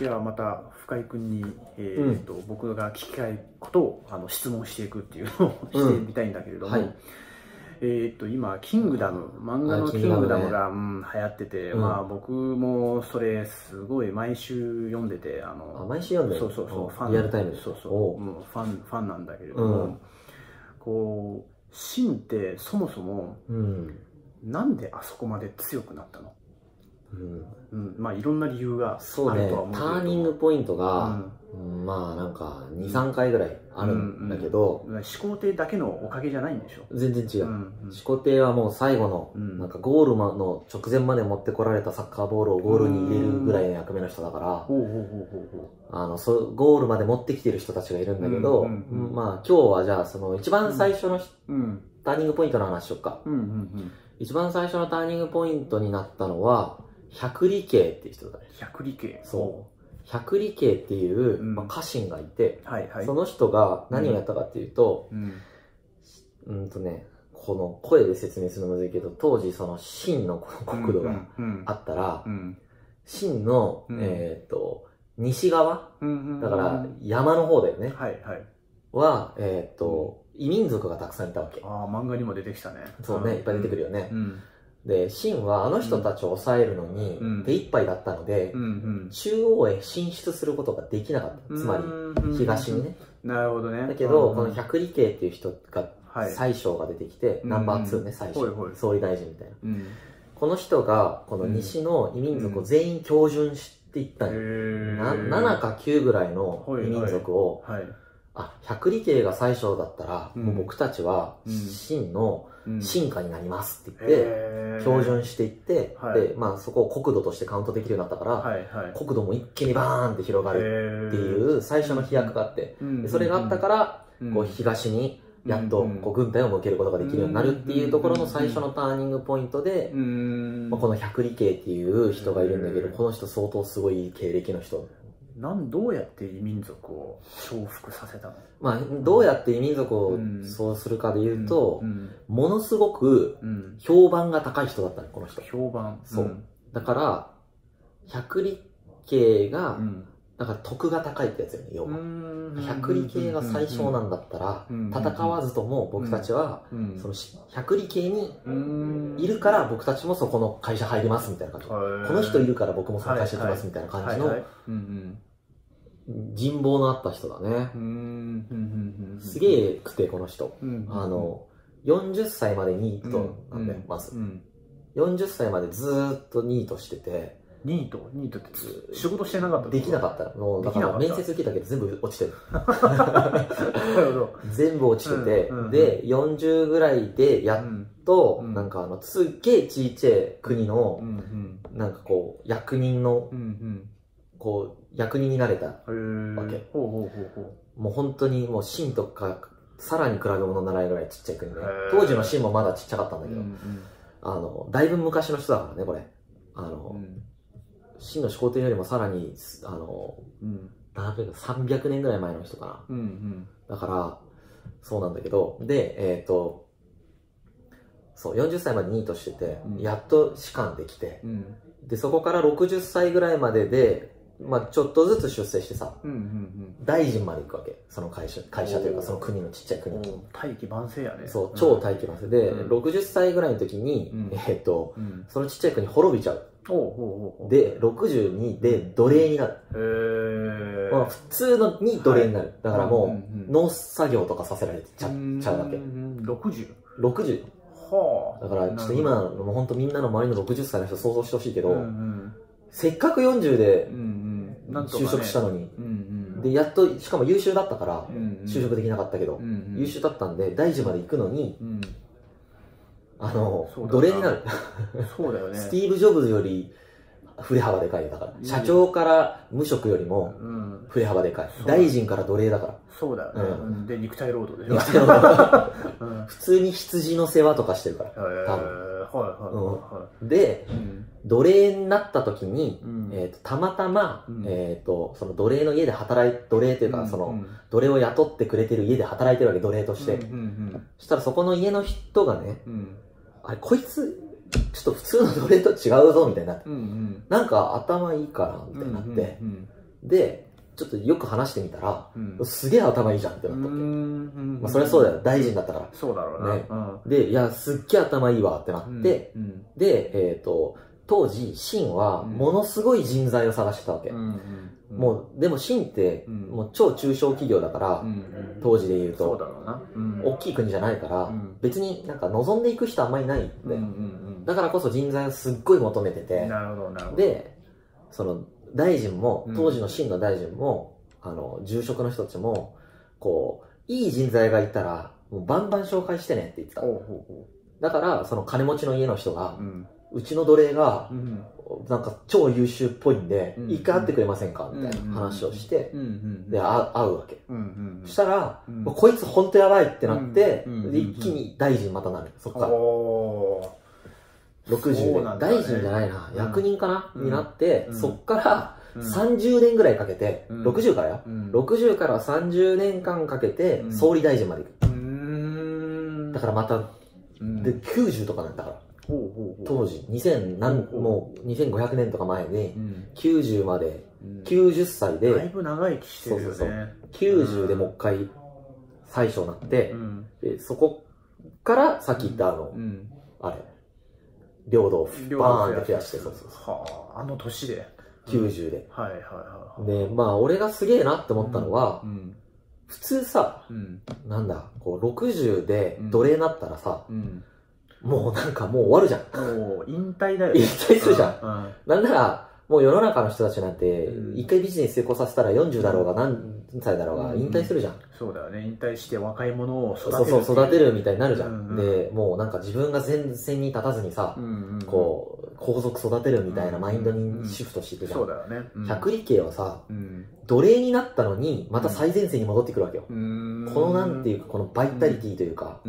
ではまた深井君に、えーと僕が聞きたいことをあの質問していくっていうのをしてみたいんだけれども、はい。えー、と今「キングダム」漫画の「あキングダムキが」うん、流行ってて、うん。まあ僕もそれすごい毎週読んでてあのあ毎週読んでるそうそうそう、んファンリアルタイムで？そうそう、おう。うん、ファンファンなんだけれども、うん。こうシンってそもそもうん。なんであそこまで強くなったの、うん。うん、まあいろんな理由があるとはそうね思うけれどターニングポイントが、うん。うんまあなんか23回ぐらいあるんだけど、始皇帝だけのおかげじゃないん。でしょ全然違う、うん。うん。始皇帝はもう最後の、うん。なん。かゴールの直前まで持ってこられたサッカーボールをゴールに入れるぐらいの役目の人だから、あのそゴールまで持ってきてる人たちがいるん。だけど、うん。うん。うん。まあ今日はじゃあその一番最初の、ううん。ターニングポイントの話しよっかうん。うん。一番最初のターニングポイントになったのは百里慶っていう人だね百里慶そう。百里慶っていう、うん。まあ、家臣がいて、はいはい。その人が何をやったかっていうと、うん。うん、とねこの声で説明するのむずいけど当時その秦のこの国土がうんあったら、うん。秦の、うん。えっ、と西側だから山の方だよね、はいはい。は、えっ、と、異民族がたくさんいたわけ。ああ漫画にも出てきたね。そうね、いっぱい出てくるよよね。うんで、秦はあの人たちを抑えるのにうん。手一杯だったので、うんうん。中央へ進出することができなかった。つまり、り東にね。なるほどね。だけど、うんこの百里慶っていう人が、はい。最小が出てきて、うんナンバー2ね、最小。総理大臣みたいな。うん。この人が、この西の異民族を全員標準していったん。よ。な7か9ぐらいの異民族を、はいあ、百里慶が最小だったら、うん。もう僕たちは、うん。秦のうん。進化になりますって言って、標準していって、はい。で、まあそこを国土としてカウントできるようになったから、国土も一気にバーンって広がるっていう最初の飛躍があって、でそれがあったから、こう東にやっとこう軍隊を向けることができるようになるっていうところの最初のターニングポイントで、うん。まあ、この百里慶っていう人がいるんだけど、この人相当すごい経歴の人。なんどうやって異民族を重複させたの？まあ、どうやって異民族をうんそうするかで言うとう、んものすごくうん評判が高い人だったの、この人。評判。そう。だから、百里慶が、うん。だから徳が高いってやつよね、要は。百里慶が最小なんだったら、うん。戦わずとも僕たちは、うん。そのし百里慶にうん。いるから僕たちもそこの会社入りますみたいな感じ。この人いるから僕もその会社行きますみたいな感じの人望のあった人だね。すげえくて、この人。うんあの、40歳までニートなんだよ、まず。40歳までずーっとニートしてて、ニート？ニートって仕事してなかったできなかった。の。もうだから面接受けたけど全部落ちてる。全部落ちてて、で、40ぐらいでやっと、うんなんかあの、すっげえちいちゃい国のう、んなんかこう、役人の、こう、役人になれた。わけ。えほうほうほうほもう本当にもう秦とか、さらに比べ物ならないぐらいちっちゃい国で、へー。当時の秦もまだちっちゃかったんだけど、ううん。あの、だいぶ昔の人だからね、これ。あの、うん。秦の始皇帝よりもさらに、あの、うん。何百300年ぐらい前の人かな。うんうん。だから、そうなんだけど、で、えっ、と、そう、40歳までニートしてて、うん。やっと士官できて、うん。で、そこから60歳ぐらいまでで、まあちょっとずつ出世してさ、うんうん大臣まで行くわけ。その会社、会社というかその国のちっちゃい国。うん大器晩成やね。そう、超大気のせで、うん。60歳ぐらいの時に、うん。えっ、と、うん。そのちっちゃい国滅びちゃう。で、62で奴隷になる。まあ普通のに奴隷になる。だからもう、んんん。農作業とかさせられちゃうんちゃうわけ。う。ん60 60。はあ。だから、ちょっと今の、もう本当みんなの周りの60歳の人想像してほしいけど、うんうん。せっかく40でうんうんなんとかね。就職したのに、うんうん。で、やっと、しかも優秀だったからう、んうん。就職できなかったけど、うんうん。優秀だったんで、大事まで行くのに、うん。あの奴隷になる。そうだよね。スティーブ・ジョブズより、振れ幅でかいよ。だから。うん社長から無職よりも、うん。振れ幅でかい。そう。大臣から奴隷だから。そうだよね。うん。うん。で肉体労働でし 普通に羊の世話とかしてるから。へえはいはいはで、い。うん奴隷になった時に、うんえーとたまたま、うんえっ、と、その奴隷の家で働い、奴隷というか、その、うん奴隷を雇ってくれてる家で働いてるわけ、奴隷として。うんうんそしたらそこの家の人がね、うんうんあれ、こいつ、ちょっと普通の奴隷と違うぞ、みたいになって。うんうんなんか頭いいから、みたいになって、うんで、ちょっとよく話してみたら、うんすげえ頭いいじゃんってなったわけ。まあ、そりゃそうだよ。大臣だったから。そうだろうな。ねうんで、いや、すっげえ頭いいわってなって、うんで、えっ、と、当時、シンはものすごい人材を探してたわけ。もう、でもシンって、うん。もう超中小企業だから、当時で言うと、大きい国じゃないから、うん。別になんか望んでいく人あんまりいないんで、だからこそ人材をすっごい求めてうんて、なるほど。で、その、大臣もうん、当時の真の大臣も、あの、住職の人たちも、こう、いい人材がいたら、もうバンバン紹介してねって言ってた。だから、その金持ちの家の人がう。ちの奴隷がう、ん。なんか超優秀っぽいんでう、ん。一回会ってくれませんか？みたいな話をして、うん。うん。で、あ会うわけ。うん。うん。そしたら、こいつほんとやばいってなって、一気に大臣またなる。そっから。おー。60で、大臣じゃないな、うん。役人かな、うん。になって、うん。そっからうん。30年ぐらいかけて、うん。60からよ、うん。60から30年間かけてうん。総理大臣まで行く。だからまた、うん。で、90とかなんだから。当時、2000何、もう2500年とか前にう、ん。90まで、うん。90歳だいで、ぶ長生きしてるよね。そうそう90でもう一回、最初になってう、ん。でそこからさっき言ったあのう、ん。あれ、領土をバーンって増やして、そうそうそはああの年で。う。90で。はいはいはいで、まあ、俺がすげえなって思ったのはう、ん。普通さ、うん。なんだ、こう、60で奴隷になったらさ、うんもうなんかもう終わるじゃん。もう引退だよね引退するじゃん。んなんなら、もう世の中の人たちなんてう、ん一回ビジネス成功させたら40だろうが何歳だろうが引退するじゃん。そうだよね引退して若い者を育てるそうそう、育てるみたいになるじゃうん。で、もうなんか自分が前線に立たずにさこう、皇族育てるみたいなマインドにシフトしていくじゃ。そうんだよね。うん。百里家はさ、うん。奴隷になったのに、また最前線に戻ってくるわけよ。うん。このなんていうか、このバイタリティというか、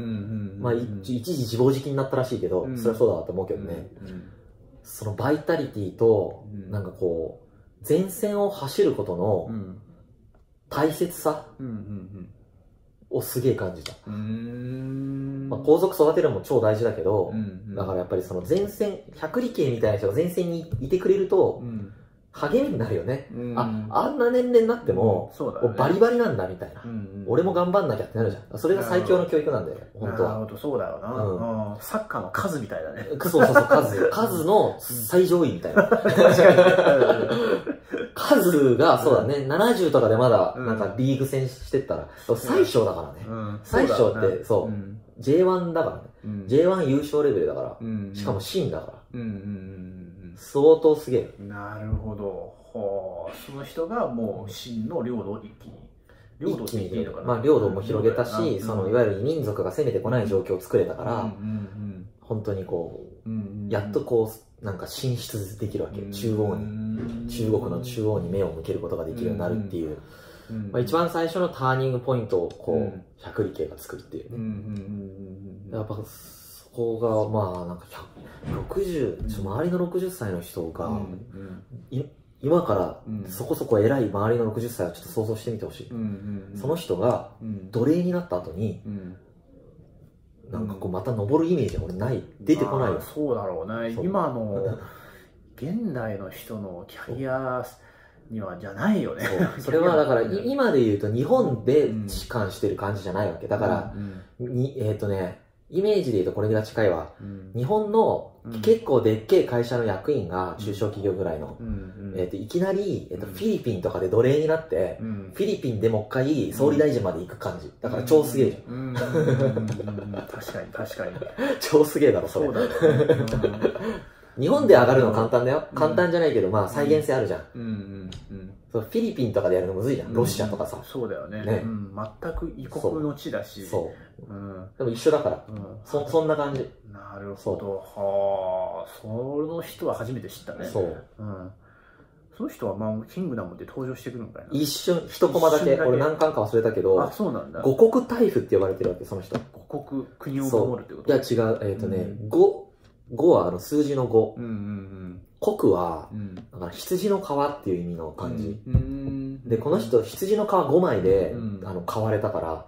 まあ、い一時自暴自棄になったらしいけど、うん。それはそうだなと思うけどね、うん。そのバイタリティと、うん。なんかこう、前線を走ることうのん。大切さをすげえ感じた。うんうんまあ、皇族育てるのも超大事だけどう、んだからやっぱりその前線、百里系みたいな人が前線にいてくれるとう、ん励みになるよね。うんあ、あんな年齢になっても、そうだよねバリバリなんだみたいな。うんうん俺も頑張んなきゃってなるじゃん。それが最強の教育なんだよ、本当は。なるほどそうだよなうんうんサッカーの数みたいだねそうそうそう、数。数の最上位みたいな。数が、そうだね、70とかでまだ、うん。なんかリーグ戦してったら、最小だからね。うん。最小って、そうう、ん。J1 だからね。うん。J1 優勝レベルだから。うん。しかもシンだから。うんうん相当すげえ。うんうんなるほど。ほう。その人がもう真の領土を一気に領土って言っていいのかな。まあ領土も広げたし、うん。そのいわゆる異民族が攻めてこない状況を作れたかうんら、うん本当にこうんうんう、やっとこう、なんか進出できるわけ。中央に。に中国の中央に目を向けることができるようになるっていう。うん。まあ、一番最初のターニングポイントをこう、うん。百里系が作るっていうね。やっぱそこがまあなんか100 60ちょ周りの60歳の人が、今からうん。そこそこ偉い周りの60歳をちょっと想像してみてほしい、その人がうん奴隷になった後にうんなんかこうまた登るイメージが俺ない出てこないよ。まあそうだろうね。今の 現代の人のキャリアにはじゃないよね。そ れはだから今で言うと日本で士官してる感じじゃないわけ。だから、うんにえっ、とねイメージで言うとこれが近いわ。うん。日本のうん。結構でっけえ会社の役員が中小企業ぐらいの、うん。うん。えー、といきなり、えーとうん。フィリピンとかで奴隷になって、うん。フィリピンでもう一回総理大臣まで行く感じ。だから超すげえじうん。確かに確かに。超すげえだろ、それ。そうだよね日本で上がるの簡単だよ。うん。簡単じゃないけど、まあ再現性あるじゃん。うん。うんうんそうフィリピンとかでやるのむずいじゃん。ロシアとかさ。そうだよね。ね。うん。全く異国の地だし。そう。うん。でも一緒だから。うん。そ、そんな感じ。なるほど。はあその人は初めて知ったね。そう。うん。その人はまあキングダムで登場してくるのかいな。一瞬、一コマだけ。俺何巻か忘れたけあど、そうなんだ。五国大夫って呼ばれてるわけ、その人。い五国国を守るってこと？や違う、えっ、とねう、五、五はあの数字の五。うんうん国は、うん。うんだから羊の皮っていう意味の感じ。うん。で、この人、羊の皮5枚で、うん。あの、買われたから、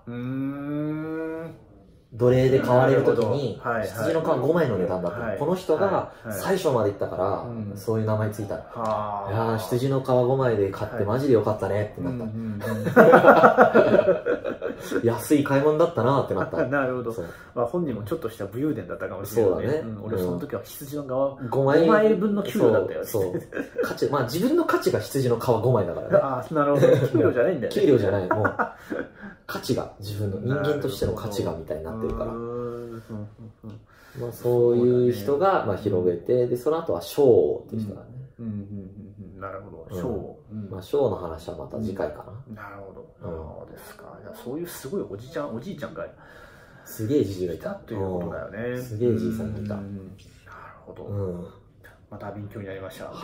奴隷で買われる時にはいはい。羊の皮5枚の値段だった。の、はい。この人がはい。はい。最初まで行ったから、うん。そういう名前ついた。の、はいやー羊の皮5枚で買ってマジでよかったねってなった、うんうん 安い買い物だったなってなった。う んなるほど。まあ、本人もちょっとした武勇伝だったかもしれない、そうだね。ん俺その時は羊の側5枚。5枚分の給料だったよそうそう。価値まあ自分の価値が羊の皮5枚だからね。ああなるほど。給料じゃないんだよね。給料じゃない。もう 価値が自分の人間としての価値がみたいになってるから。まあ、そういう人がまあ広げてでその後はショーっていう人だね、うんうんうんうんなるほショー、うん。まあ、ショーの話はまた次回かな、なるほど、うん。そうですか。いやそういうすごいおじちゃんおじいちゃんがいすげえじじいがいた。たということだよね。すげえじいさんがいた。うん。なるほど、また勉強になりました。はい